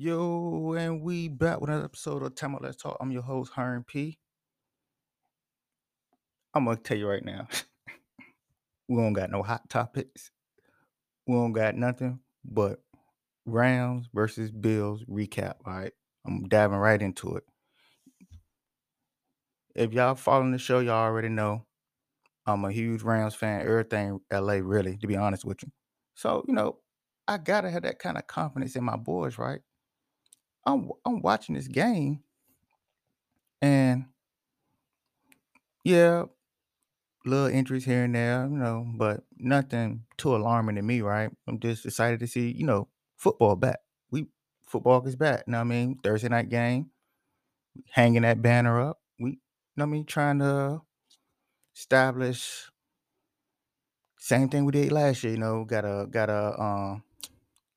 Yo, and we back with another episode of Time Out Let's Talk. I'm your host, Herm P. I'm gonna tell you right now, we don't got no hot topics. We don't got nothing but Rams versus Bills recap. All right, I'm diving right into it. If y'all following the show, y'all already know I'm a huge Rams fan. Everything LA, really, to be honest with you. So you know, I gotta have that kind of confidence in my boys, right? I'm I'm watching this game, and yeah, little injuries here and there, you know, but nothing too alarming to me, right? I'm just excited to see, you know, football back. We football is back. You know what I mean? Thursday night game, hanging that banner up. We, you know what I mean, trying to establish same thing we did last year. You know, got a got a um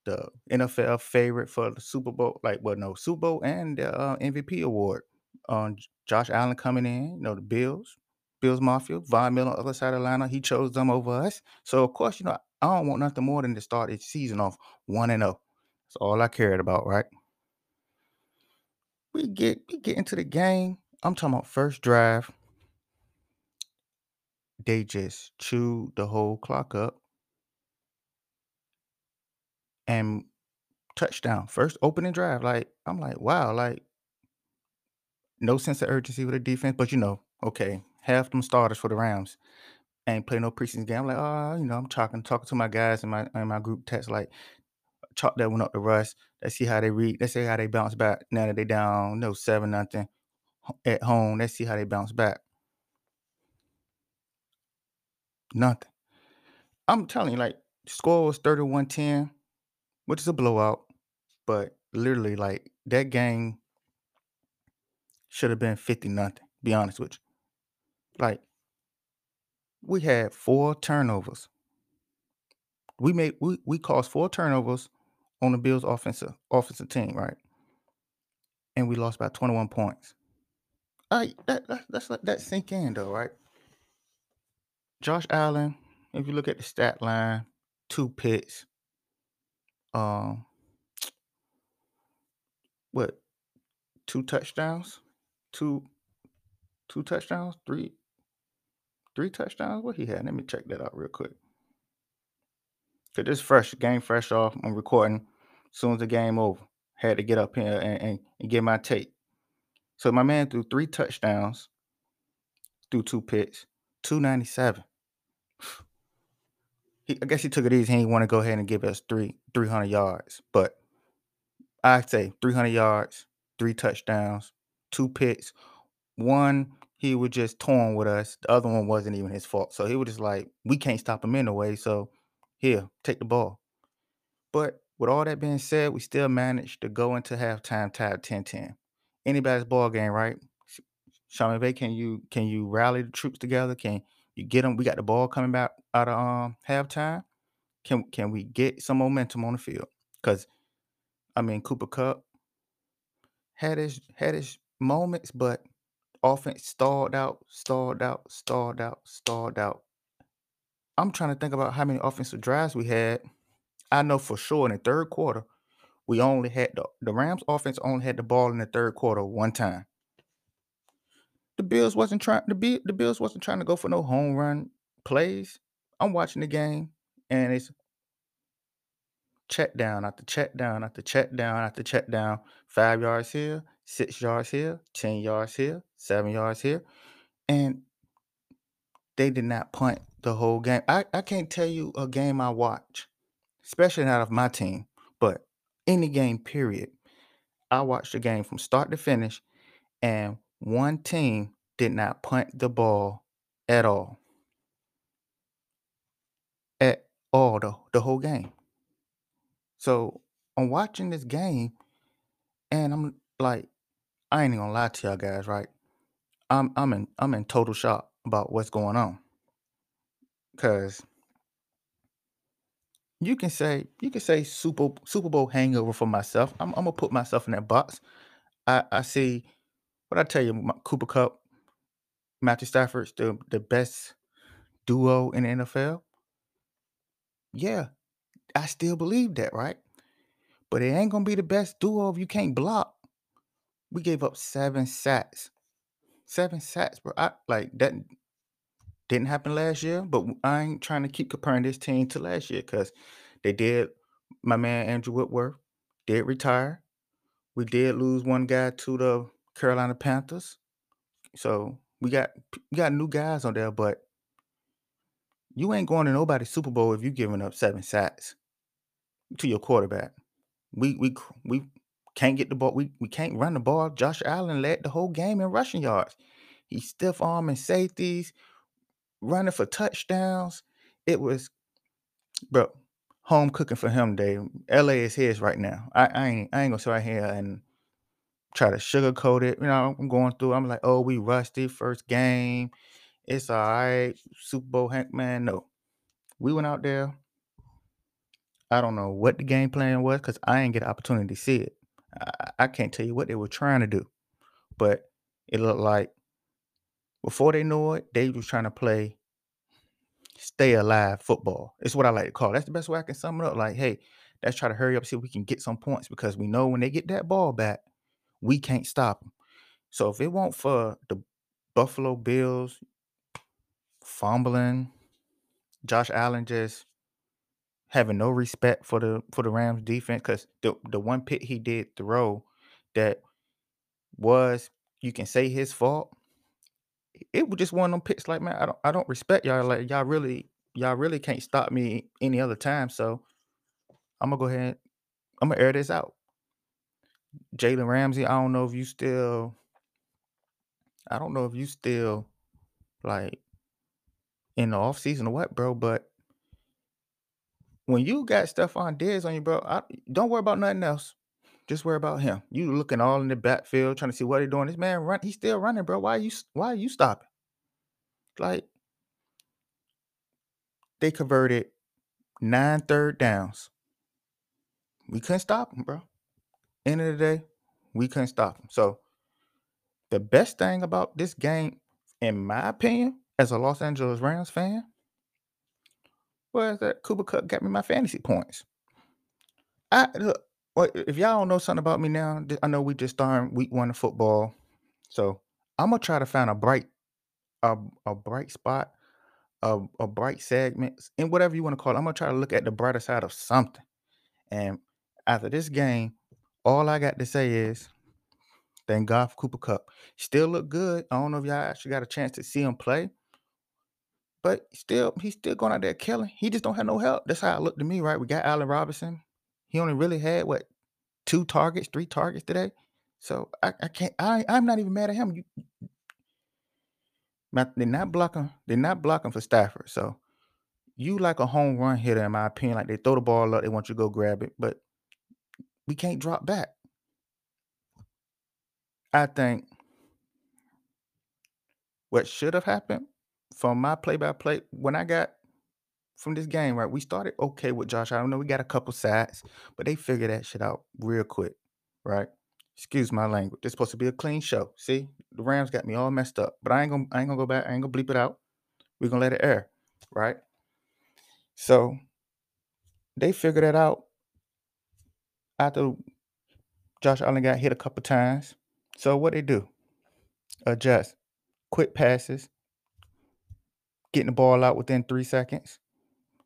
the NFL favorite for the Super Bowl, like well, no Super Bowl and the uh, MVP award. Um, Josh Allen coming in. You know, the Bills. Bills Mafia, Von Miller on the other side of Atlanta. He chose them over us. So of course, you know, I don't want nothing more than to start each season off one and zero. That's all I cared about, right? We get we get into the game. I'm talking about first drive. They just chewed the whole clock up. And touchdown. First opening drive. Like, I'm like, wow, like no sense of urgency with the defense. But you know, okay, half them starters for the Rams ain't play no preseason game. I'm like, oh, you know, I'm talking talking to my guys in my in my group text, like, chalk that one up to Russ. Let's see how they read. Let's see how they bounce back now that they down no seven nothing at home. Let's see how they bounce back. Nothing. I'm telling you, like, score was 31-10, which is a blowout. But literally, like, that game should have been 50 nothing, be honest with you. Like, we had four turnovers. We made we, we caused four turnovers on the Bills offensive offensive team, right? And we lost by 21 points. Right, that, that, let that sink in though, right? Josh Allen, if you look at the stat line, two picks, um, what, two touchdowns, two, two touchdowns, three, three touchdowns. What he had? Let me check that out real quick. Cause this fresh game, fresh off. I'm recording. Soon as the game over, had to get up here and, and, and get my tape. So my man threw three touchdowns, threw two picks, two ninety seven. He, I guess he took it easy. He didn't want to go ahead and give us three three hundred yards, but I'd say three hundred yards, three touchdowns, two picks. One he was just torn with us. The other one wasn't even his fault. So he was just like, we can't stop him anyway. So here, take the ball. But with all that being said, we still managed to go into halftime tied 10-10. Anybody's ball game, right? Sean McVay, can you can you rally the troops together? Can you get them? We got the ball coming back out of um halftime. Can can we get some momentum on the field? Because I mean, Cooper Kupp had his had his moments, but offense stalled out, stalled out, stalled out, stalled out. I'm trying to think about how many offensive drives we had. I know for sure in the third quarter, we only had the, the Rams offense only had the ball in the third quarter one time. The Bills wasn't trying the Bill, the Bills wasn't trying to go for no home run plays. I'm watching the game and it's check down after check down after check down after check down. Five yards here, six yards here, ten yards here, seven yards here. And they did not punt the whole game. I, I can't tell you a game I watch, especially not of my team, but any game, period. I watched the game from start to finish, and one team did not punt the ball at all. At all, the, the whole game. So I'm watching this game, and I'm like, I ain't gonna lie to y'all guys, right? I'm I'm in I'm in total shock about what's going on. Cause you can say you can say Super Super Bowl hangover for myself. I'm, I'm gonna put myself in that box. I I see what I tell you, Cooper Kupp, Matthew Stafford's the the best duo in the NFL. Yeah, I still believe that, right? But it ain't gonna be the best duo if you can't block. We gave up seven sacks. Seven sacks, bro. I like that didn't happen last year, but I ain't trying to keep comparing this team to last year because they did. My man Andrew Whitworth did retire. We did lose one guy to the Carolina Panthers. So we got we got new guys on there, but you ain't going to nobody's Super Bowl if you're giving up seven sacks to your quarterback. We we we can't get the ball. We we can't run the ball. Josh Allen led the whole game in rushing yards. He's stiff arming safeties, running for touchdowns. It was, bro, home cooking for him. Dave. LA is his right now. I, I ain't I ain't gonna sit right here and try to sugarcoat it. You know, I'm going through. I'm like, oh, we rusty first game. It's all right. Super Bowl Hank, man. No, we went out there. I don't know what the game plan was because I ain't get an opportunity to see it. I, I can't tell you what they were trying to do, but it looked like before they knew it, they was trying to play stay alive football. It's what I like to call. It. That's the best way I can sum it up. Like, hey, let's try to hurry up, see if we can get some points because we know when they get that ball back, we can't stop them. So if it won't for the Buffalo Bills fumbling, Josh Allen just having no respect for the for the Rams defense because the the one pick he did throw that was you can say his fault. It was just one of them picks like man, I don't I don't respect y'all. Like y'all really y'all really can't stop me any other time. So I'm gonna go ahead. I'm gonna air this out. Jalen Ramsey, I don't know if you still I don't know if you still like in the off season or what, bro, but when you got Stefon Diggs on you, bro, I, don't worry about nothing else. Just worry about him. You looking all in the backfield, trying to see what he's doing. This man run, he's still running, bro. Why are you why are you stopping? Like they converted nine third downs. We couldn't stop him, bro. End of the day, we couldn't stop him. So the best thing about this game, in my opinion, as a Los Angeles Rams fan, was that Cooper Kupp got me my fantasy points. I look, if y'all don't know something about me now, I know we just started week one of football, so I'm gonna try to find a bright, a, a bright spot, a, a bright segment, and whatever you want to call it. I'm gonna try to look at the brighter side of something. And after this game, all I got to say is, thank God for Cooper Kupp. Still look good. I don't know if y'all actually got a chance to see him play, but still, he's still going out there killing. He just don't have no help. That's how it looked to me, right? We got Allen Robinson. He only really had what two targets, three targets today. So I, I can't. I I'm not even mad at him. You, they're not blocking. They're not blocking for Stafford. So you like a home run hitter, in my opinion. Like they throw the ball up, they want you to go grab it, but we can't drop back. I think what should have happened from my play-by-play when I got from this game, right? We started okay with Josh. I don't know we got a couple sacks, but they figured that shit out real quick, right? Excuse my language. It's supposed to be a clean show. See, the Rams got me all messed up, but I ain't gonna I ain't gonna go back. I ain't gonna bleep it out. We're gonna let it air, right? So they figured that out after Josh Allen got hit a couple times. So what they do? Adjust, quick passes, getting the ball out within three seconds.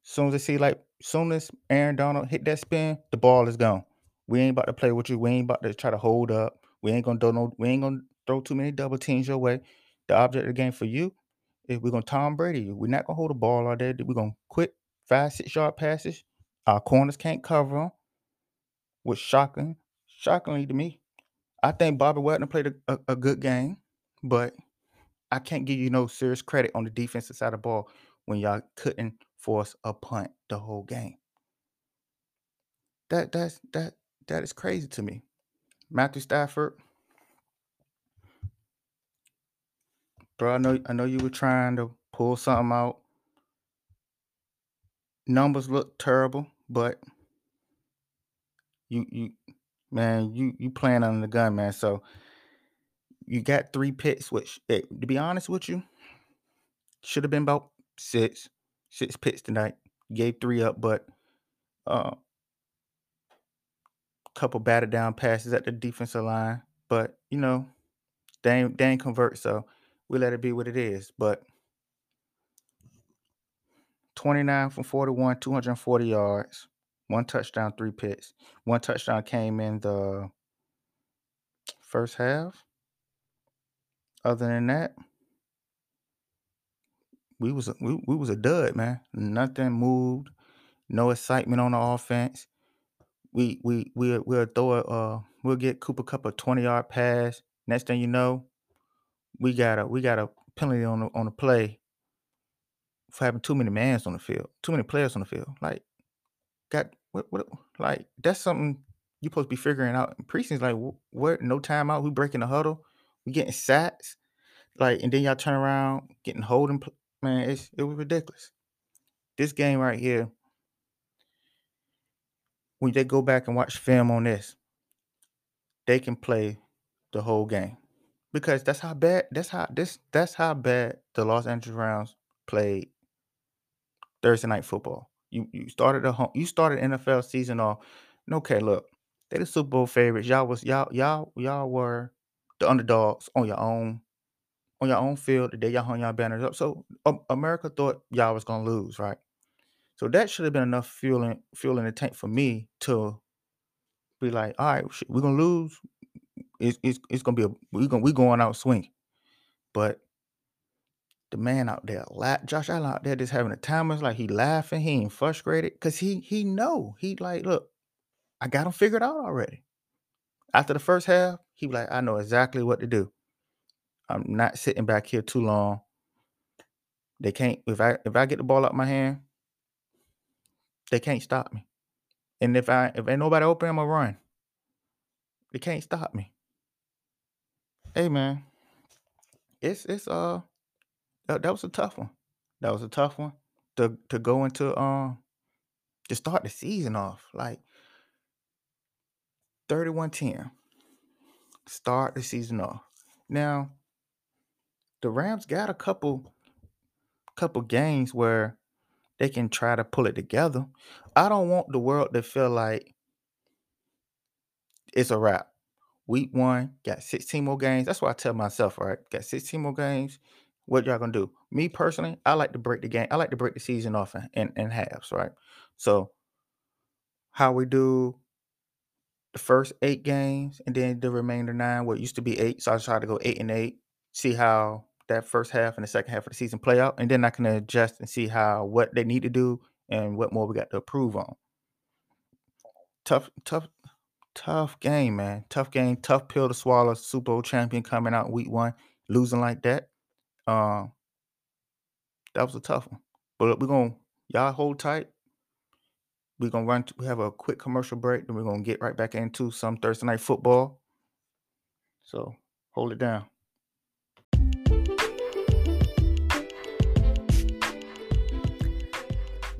As soon as they see like as soon as Aaron Donald hit that spin, the ball is gone. We ain't about to play with you. We ain't about to try to hold up. We ain't gonna do no. We ain't gonna throw too many double teams your way. The object of the game for you is we're gonna Tom Brady you. We're not gonna hold the ball all day. We're gonna quick five six yard passes. Our corners can't cover them. Was shocking, shockingly to me. I think Bobby Wagner played a, a, a good game, but I can't give you no serious credit on the defensive side of the ball when y'all couldn't force a punt the whole game. That that's that that is crazy to me. Matthew Stafford, bro. I know I know you were trying to pull something out. Numbers look terrible, but you you man, you you playing under the gun, man. So you got three picks, which eh, to be honest with you, should have been about six, six picks tonight. Gave three up, but uh couple batted down passes at the defensive line, but you know, they ain't, they ain't convert, so we let it be what it is. But 29 from 41, 240 yards, one touchdown, three picks. One touchdown came in the first half. Other than that, we was a, we, we was a dud, man. Nothing moved, no excitement on the offense. We we we we'll throw a uh, we'll get Cooper Kupp a 20 yard pass. Next thing you know, we got a we got a penalty on the on the play for having too many mans on the field, too many players on the field. Like, got what what like that's something you supposed to be figuring out. Precinct's like what? No timeout. We breaking the huddle. We getting sacks. Like, and then y'all turn around getting holding. Man, it's it was ridiculous. This game right here. When they go back and watch film on this, they can play the whole game because that's how bad. That's how this. That's how bad the Los Angeles Rams played Thursday night football. You you started a home. You started NFL season off. Okay, look, they the Super Bowl favorites. Y'all was y'all y'all y'all were the underdogs on your own on your own field the day y'all hung y'all banners up. So um, America thought y'all was gonna lose, right? So that should have been enough fueling fuel in the tank for me to be like, all right, we're gonna lose. It's, it's it's gonna be a we gonna we going out swinging. But the man out there, la- Josh Allen out there, just having a time. It's like he laughing, he ain't frustrated because he he know he like, look, I got him figured out already. After the first half, he like, I know exactly what to do. I'm not sitting back here too long. They can't if I if I get the ball out my hand, they can't stop me. And if I if ain't nobody open, I'm gonna run. They can't stop me. Hey man, it's it's uh that, that was a tough one. That was a tough one to to go into um to start the season off like 31-10. Start the season off. Now the Rams got a couple couple games where they can try to pull it together. I don't want the world to feel like it's a wrap. Week one, got 16 more games. That's what I tell myself, right? Got 16 more games. What y'all gonna do? Me personally, I like to break the game. I like to break the season off in, in, in halves, right? So how we do the first eight games and then the remainder nine, what used to be eight. So I just try to go eight and eight, see how that first half and the second half of the season play out, and then I can adjust and see how what they need to do and what more we got to approve on. Tough, tough, tough game, man. Tough game, tough pill to swallow. Super Bowl champion coming out week one, losing like that. Um, that was a tough one. But we're gonna y'all hold tight. We're gonna run. We have a quick commercial break, then we're gonna get right back into some Thursday night football. So hold it down.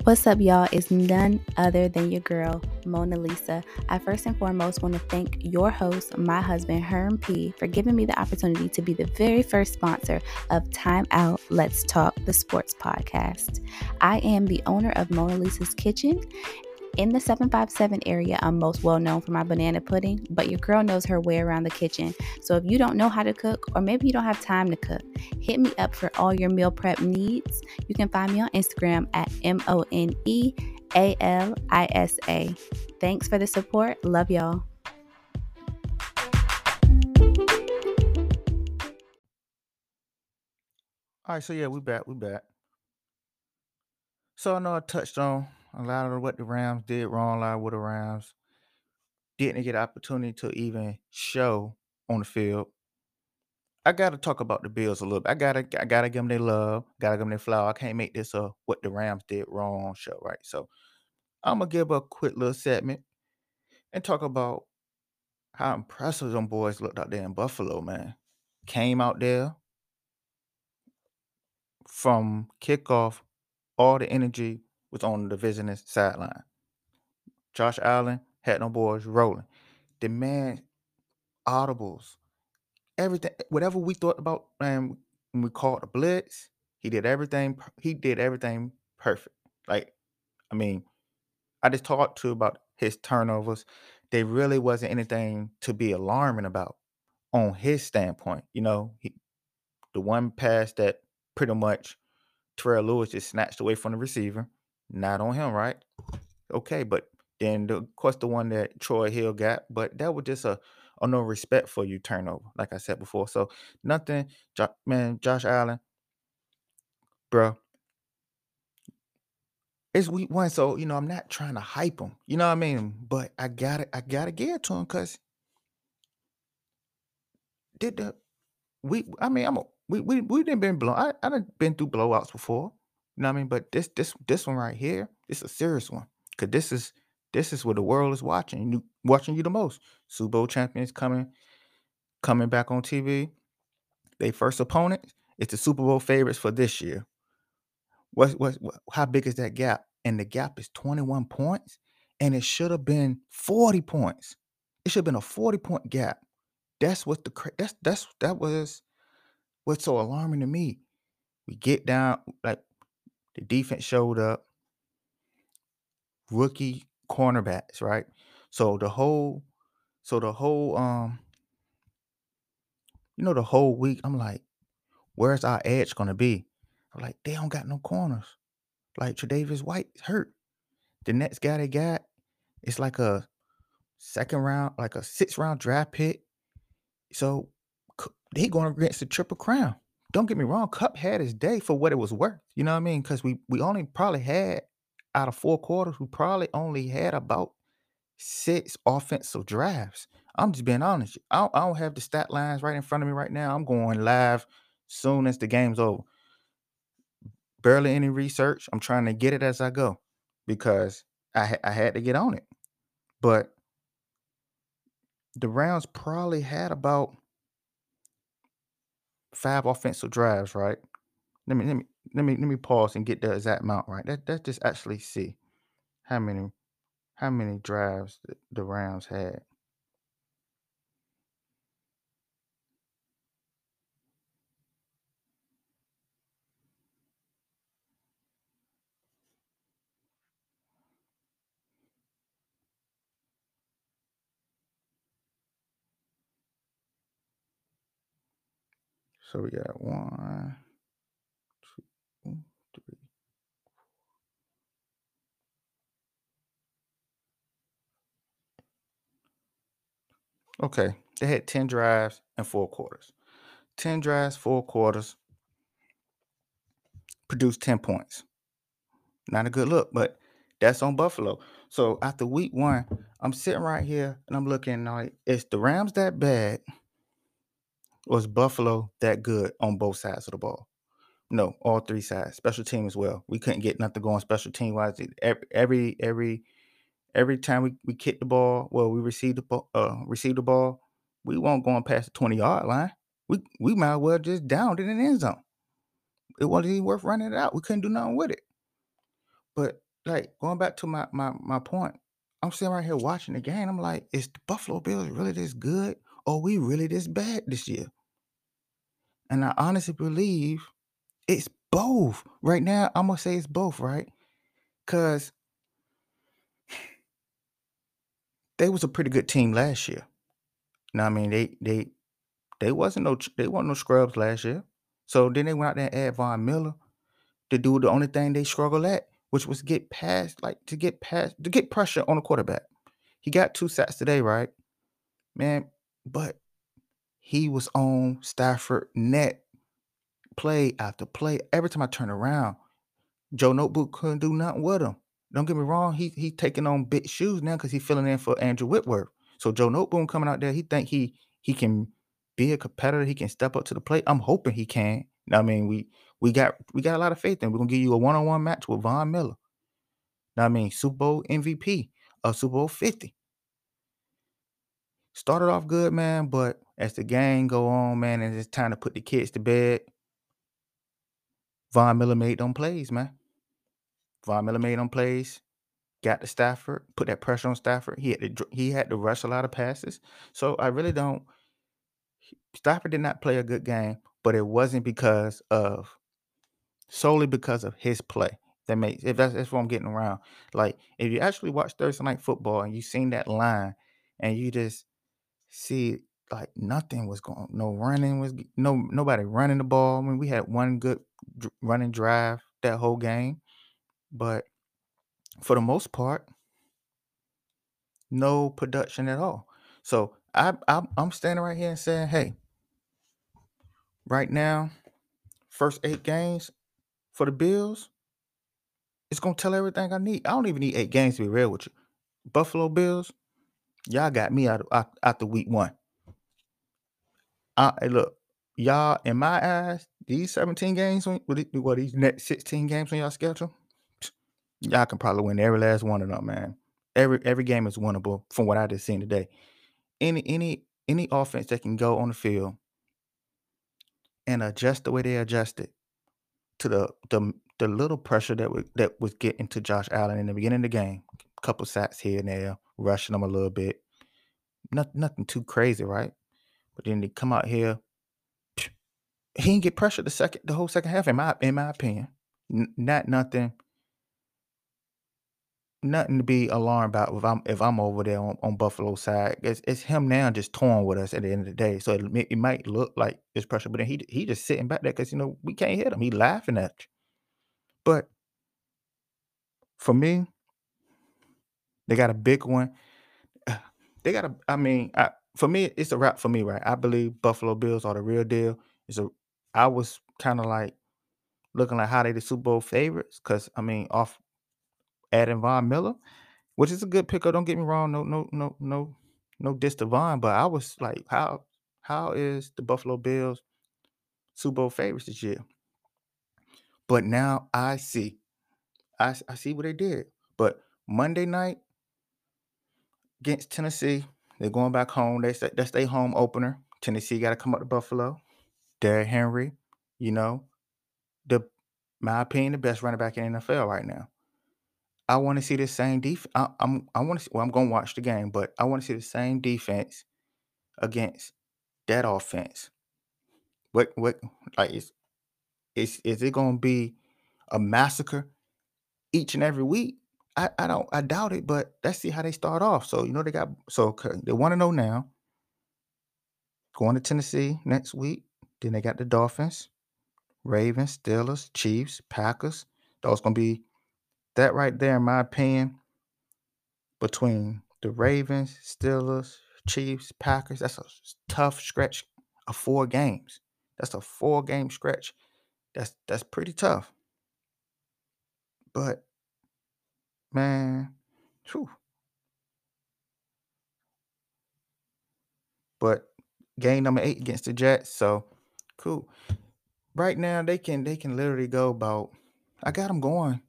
What's up, y'all? It's none other than your girl, Mona Lisa. I first and foremost want to thank your host, my husband, Herm P., for giving me the opportunity to be the very first sponsor of Time Out Let's Talk, the sports podcast. I am the owner of Mona Lisa's Kitchen, in the 757 area, I'm most well known for my banana pudding, but your girl knows her way around the kitchen. So if you don't know how to cook, or maybe you don't have time to cook, hit me up for all your meal prep needs. You can find me on Instagram at M O N E A L I S A. Thanks for the support. Love y'all. All right, so yeah, we back. We back. So I know I touched on a lot of what the Rams did wrong, a lot of what the Rams didn't get opportunity to even show on the field. I gotta talk about the Bills a little bit. I gotta I gotta give them their love, gotta give them their flower. I can't make this a what the Rams did wrong show, right? So I'm gonna give a quick little segment and talk about how impressive them boys looked out there in Buffalo, man. Came out there from kickoff, all the energy was on the visiting sideline. Josh Allen had no boys rolling. The man audibles, everything, whatever we thought about, man, when we called the blitz, he did everything. He did everything perfect. Like, I mean, I just talked to about his turnovers. there really wasn't anything to be alarming about on his standpoint. You know, he, the one pass that pretty much Terrell Lewis just snatched away from the receiver, not on him, right? Okay, but then the, of course the one that Troy Hill got, but that was just a, a no respect for you turnover, like I said before. So nothing, Jo- man. Josh Allen, bro. It's week one, so you know I'm not trying to hype him. You know what I mean? But I gotta, I gotta get to him because did the we? I mean, I'm a, we we we didn't been blown. I I done been through blowouts before. You know what I mean? But this this this one right here, it's a serious one. Cause this is this is what the world is watching. You watching you the most. Super Bowl champions coming coming back on TV. They first opponent is the Super Bowl favorites for this year. What what what- how big is that gap? And the gap is 21 points, and it should have been 40 points. It should have been a 40 point gap. That's what the that's that's that was what's so alarming to me. We get down like the defense showed up, rookie cornerbacks, right? So the whole so the whole um you know the whole week I'm like, where's our edge gonna be? I'm like, they don't got no corners. Like Tre'Davious White hurt. The next guy they got, it's like a second round, like a six round draft pick. So they going against the triple crown. Don't get me wrong, Kupp had his day for what it was worth. You know what I mean? Because we we only probably had out of four quarters, we probably only had about six offensive drives. I'm just being honest. I don't, I don't have the stat lines right in front of me right now. I'm going live soon as the game's over. Barely any research. I'm trying to get it as I go because I ha- I had to get on it. But the Rams probably had about five offensive drives, right? Let me let me let me let me pause and get the exact amount right. Let, let's just actually see how many how many drives the, the Rams had. So we got one, two, three. Okay, they had 10 drives and four quarters. 10 drives, four quarters, produced 10 points. Not a good look, but that's on Buffalo. So after week one, I'm sitting right here and I'm looking like, is the Rams that bad? Is Buffalo that good on both sides of the ball? No, all three sides. Special team as well. We couldn't get nothing going special team wise. Every every every time we, we kick the ball, well, we receive the ball, uh, receive the ball, we won't going past the 20 yard line. We we might as well just downed in the end zone. It wasn't even worth running it out. We couldn't do nothing with it. But like going back to my my my point, I'm sitting right here watching the game. I'm like, is the Buffalo Bills really this good? Or we really this bad this year? And I honestly believe it's both. Right now, I'm gonna say it's both, right? Cause they was a pretty good team last year. Now I mean they they they wasn't no they wasn't no scrubs last year. So then they went out there and add Von Miller to do the only thing they struggle at, which was get past, like to get past to get pressure on the quarterback. He got two sacks today, right? Man, but he was on Stafford net play after play. Every time I turn around, Joe Noteboom couldn't do nothing with him. Don't get me wrong, he he taking on big shoes now because he's filling in for Andrew Whitworth. So Joe Noteboom coming out there, he think he he can be a competitor. He can step up to the plate. I'm hoping he can. Now I mean, we we got we got a lot of faith in. We're gonna give you a one on one match with Von Miller. Now, I mean, Super Bowl MVP of Super Bowl 50. Started off good, man, but as the game go on, man, and it's time to put the kids to bed, Von Miller made them plays, man. Von Miller made them plays. Got to Stafford, put that pressure on Stafford. He had to he had to rush a lot of passes. So I really don't. Stafford did not play a good game, but it wasn't because of solely because of his play. That makes if that's, that's what I'm getting around. Like if you actually watch Thursday night football and you seen that line, and you just see like nothing was going no running was no nobody running the ball. I mean, we had one good running drive that whole game, but for the most part, no production at all. So I, I I'm standing right here and saying, hey, right now, first eight games for the Bills, it's gonna tell everything I need. I don't even need eight games to be real with you. Buffalo Bills, y'all got me out out, out the week one. I look, y'all in my eyes, these 17 games, what these next 16 games on y'all schedule, y'all can probably win every last one of them, man. Every every game is winnable from what I just seen today. Any any any offense that can go on the field and adjust the way they adjusted to the the the little pressure that was that was getting to Josh Allen in the beginning of the game, a couple sacks here and there, rushing them a little bit. Nothing nothing too crazy, right? But then they come out here. He didn't get pressure the second the whole second half, in my in my opinion. N- not nothing nothing to be alarmed about if I'm if I'm over there on, on Buffalo side. It's, it's him now just torn with us at the end of the day. So it, it might look like it's pressure, but then he he just sitting back there because you know we can't hit him. He laughing at you. But for me, they got a big one. Uh, they got a. I mean, I, for me, it's a wrap for me, right? I believe Buffalo Bills are the real deal. It's a. I was kind of like looking like how they the Super Bowl favorites because I mean, off adding Von Miller, which is a good pickup. Don't get me wrong. No, no, no, no, no diss to Von, but I was like, how how is the Buffalo Bills Super Bowl favorites this year? But now I see, I I see what they did. But Monday night against Tennessee, they're going back home. They that's their home opener. Tennessee got to come up to Buffalo. Derrick Henry, you know, the my opinion, the best running back in the NFL right now. I want to see the same defense. I, am I want to see. Well, I'm going to watch the game, but I want to see the same defense against that offense. What what like is is is it to be a massacre each and every week? I, I don't I doubt it, but let's see how they start off. So you know they got so they want to know now. Going to Tennessee next week. Then they got the Dolphins, Ravens, Steelers, Chiefs, Packers. Those gonna be that right there, in my opinion, between the Ravens, Steelers, Chiefs, Packers. That's a tough stretch of four games. That's a four game stretch. That's that's pretty tough. But man, whew. But game number eight against the Jets, so cool. Right now they can they can literally go about. I got them going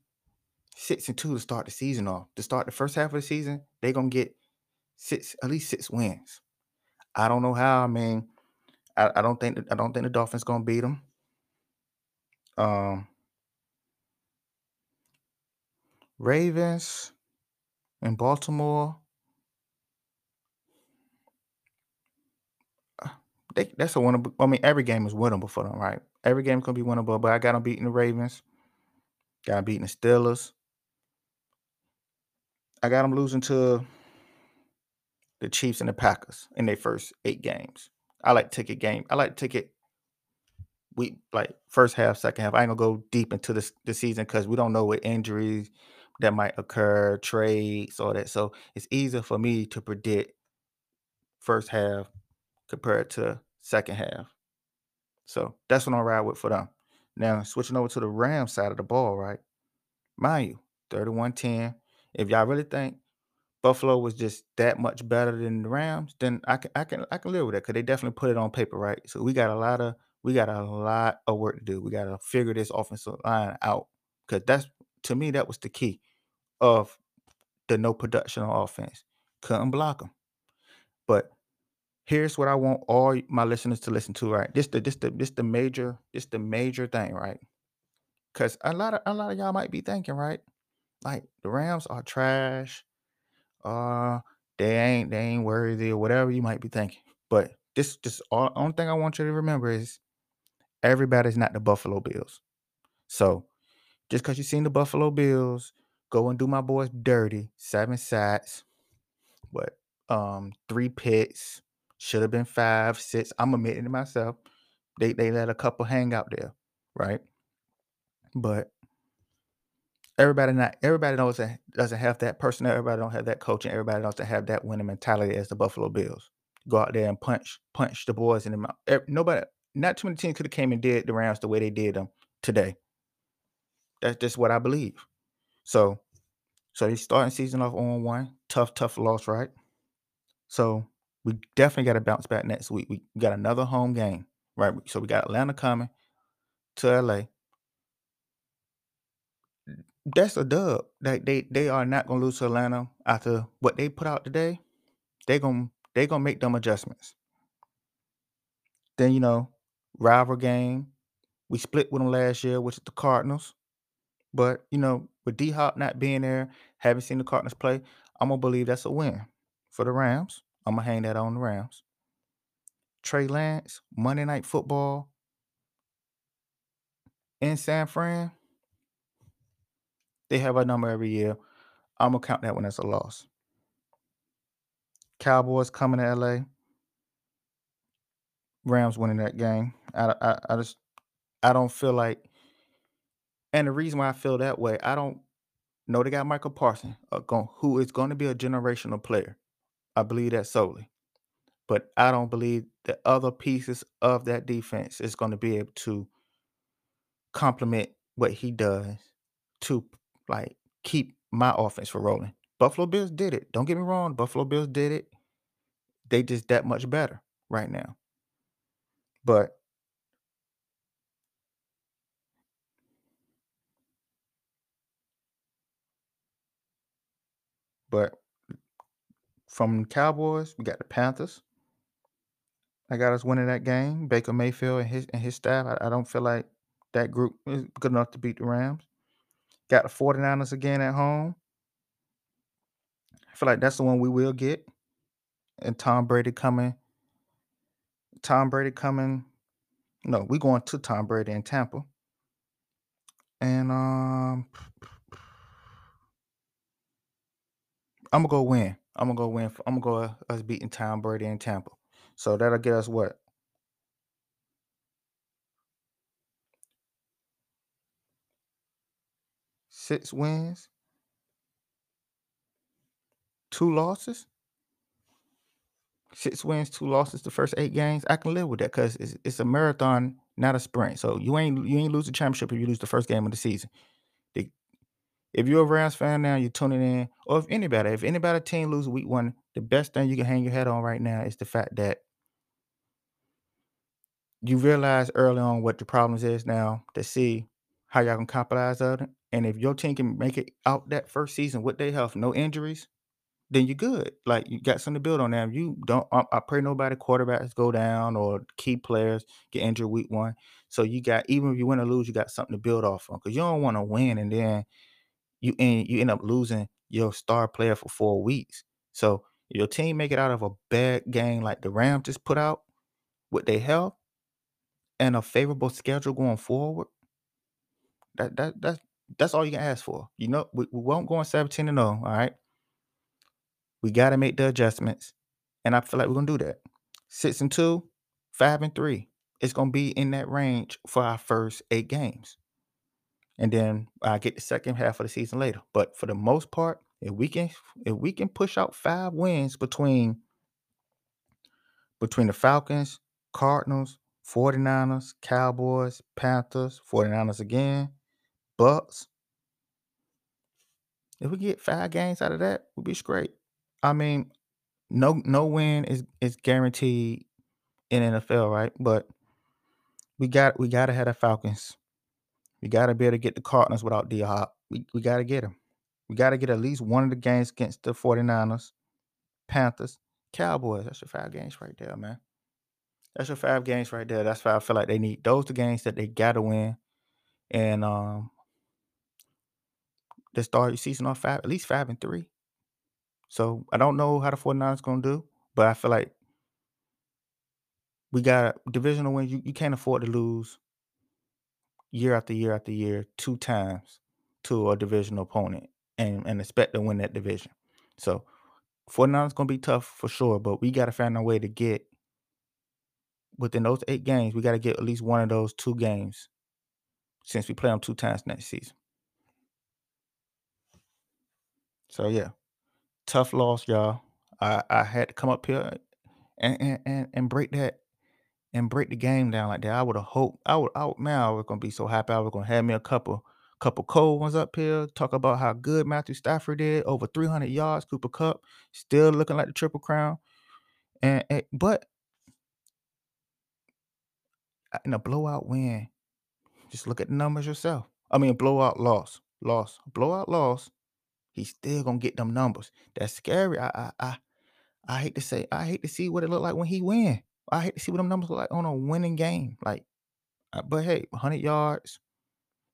six and two to start the season off. To start the first half of the season, they're gonna get six at least six wins. I don't know how. I mean, I, I don't think I don't think the Dolphins gonna beat them. Um, Ravens in Baltimore. Uh, they, that's a winnable. I mean, every game is winnable for them, right? Every game's gonna be winnable. But I got them beating the Ravens. Got them beating the Steelers. I got them losing to the Chiefs and the Packers in their first eight games. I like ticket game. I like ticket we like first half, second half. I ain't gonna go deep into this the season because we don't know what injuries that might occur, trades, all that. So it's easier for me to predict first half compared to second half. So that's what I'm ride with for them. Now switching over to the Ram side of the ball, right? Mind you, 31-10. If y'all really think Buffalo was just that much better than the Rams, then I can I can I can live with that because they definitely put it on paper, right? So we got a lot of we got a lot of work to do. We got to figure this offensive line out because that's to me that was the key of the no production on offense. Couldn't block them. But here's what I want all my listeners to listen to. Right, this the this the this the major this the major thing, right? Because a lot of a lot of y'all might be thinking, right, like the Rams are trash. Uh, they ain't they ain't worthy or whatever you might be thinking. But this just all only thing I want you to remember is everybody's not the Buffalo Bills. So just because you've seen the Buffalo Bills go and do my boys dirty, seven sacks, what um, three picks. Should have been five, six. I'm admitting to myself. They they let a couple hang out there, right? But everybody not everybody knows that doesn't have that personnel. Everybody don't have that coaching. Everybody doesn't have that winning mentality as the Buffalo Bills. Go out there and punch punch the boys in the mouth. Nobody, not too many teams could have came and did the rounds the way they did them today. That's just what I believe. So, so they starting season off on one tough, tough loss, right? So we definitely got to bounce back next week. We got another home game, right? So we got Atlanta coming to LA. That's a dub. Like they they are not gonna lose to Atlanta after what they put out today. They gonna they gonna make them adjustments. Then you know, rival game. We split with them last year, which is the Cardinals. But you know, with D Hop not being there, haven't seen the Cardinals play, I'm gonna believe that's a win for the Rams. I'm gonna hang that on the Rams. Trey Lance, Monday Night Football in San Fran. They have a number every year. I'm gonna count that one as a loss. Cowboys coming to LA. Rams winning that game. I, I, I just I don't feel like, and the reason why I feel that way, I don't know they got Micah Parsons, uh, who is going to be a generational player. I believe that solely, but I don't believe the other pieces of that defense is going to be able to complement what he does to like keep my offense for rolling. Buffalo Bills did it. Don't get me wrong. Buffalo Bills did it. They just that much better right now. But but from Cowboys, we got the Panthers. I got us winning that game. Baker Mayfield and his and his staff. I, I don't feel like that group is good enough to beat the Rams. Got the 49ers again at home. I feel like that's the one we will get. And Tom Brady coming. Tom Brady coming. No, we going to Tom Brady in Tampa. And um I'm gonna go win. I'm gonna go win. I'm gonna go uh, us beating Tom Brady in Tampa. So that'll get us what? Six wins, two losses. Six wins, two losses. The first eight games, I can live with that because it's, it's a marathon, not a sprint. So you ain't you ain't lose the championship if you lose the first game of the season. If you're a Rams fan now, you're tuning in, or if anybody, if anybody team lose week one, the best thing you can hang your head on right now is the fact that you realize early on what the problems is now to see how y'all can capitalize on it. And if your team can make it out that first season with their health, no injuries, then you're good. Like you got something to build on now. You don't, I, I pray nobody quarterbacks go down or key players get injured week one. So you got even if you win or lose, you got something to build off on because you don't want to win and then you end you end up losing your star player for four weeks. So your team make it out of a bad game like the Rams just put out with their health and a favorable schedule going forward, that that that's that's all you can ask for. You know, we, we won't go on 17 and 0, all right? We got to make the adjustments. And I feel like we're to do that. Six and two, five and three. It's to be in that range for our first eight games. And then I get the second half of the season later. But for the most part, if we can if we can push out five wins between between the Falcons, Cardinals, 49ers, Cowboys, Panthers, 49ers again, Bucks. If we get five games out of that, we'll be straight. I mean, no no win is is guaranteed in NFL, right? But we got we gotta have the Falcons. We gotta be able to get the Cardinals without D Hop. We we gotta get them. We gotta get at least one of the games against the 49ers, Panthers, Cowboys. That's your five games right there, man. That's your five games right there. That's why I feel like they need those the games that they gotta win. And um they start your season off five, at least five and three. So I don't know how the 49ers gonna do, but I feel like we got divisional wins. You, you can't afford to lose year after year after year two times to a divisional opponent and, and expect to win that division. So 49ers gonna be tough for sure, but we gotta find a way to get within those eight games, we gotta get at least one of those two games since we play them two times next season. So yeah, tough loss, y'all. I, I had to come up here and, and, and break that and break the game down like that. I would have hoped I would would man, I was gonna be so happy. I was gonna have me a couple couple cold ones up here, talk about how good Matthew Stafford did, over 300 yards, Cooper Kupp, still looking like the triple crown. And, and but in a blowout win, just look at the numbers yourself. I mean, blowout loss, loss, blowout loss. He's still gonna get them numbers. That's scary. I I I, I hate to say, I hate to see what it looked like when he win. I hate to see what them numbers look like on a winning game. Like, uh, but hey, 100 yards,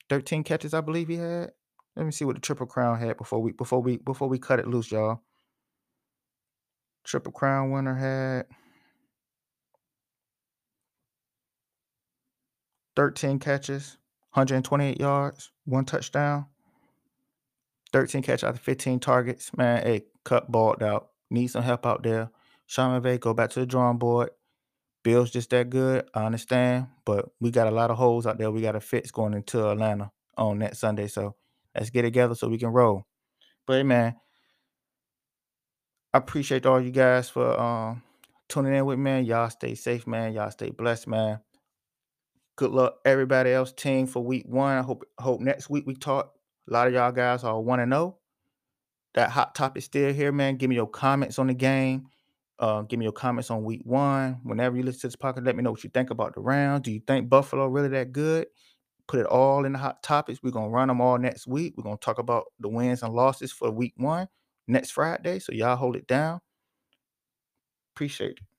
13 catches, I believe he had. Let me see what the triple crown had before we before we before we Kupp it loose, y'all. Triple crown winner had 13 catches, 128 yards, one touchdown. 13 catch out of 15 targets. Man, hey, cut balled out. Need some help out there. Sean McVay, go back to the drawing board. Bill's just that good. I understand. But we got a lot of holes out there we got to fix going into Atlanta on that Sunday. So let's get together so we can roll. But hey, man, I appreciate all you guys for um tuning in with. Man. Y'all stay safe, man. Y'all stay blessed, man. Good luck, everybody else team for week one. I hope hope next week we talk. A lot of y'all guys are want to know. That hot topic still here, man. Give me your comments on the game. Uh, give me your comments on week one. Whenever you listen to this podcast, let me know what you think about the round. Do you think Buffalo really that good? Put it all in the hot topics. We're gonna run them all next week. We're gonna talk about the wins and losses for week one next Friday. So y'all hold it down. Appreciate it.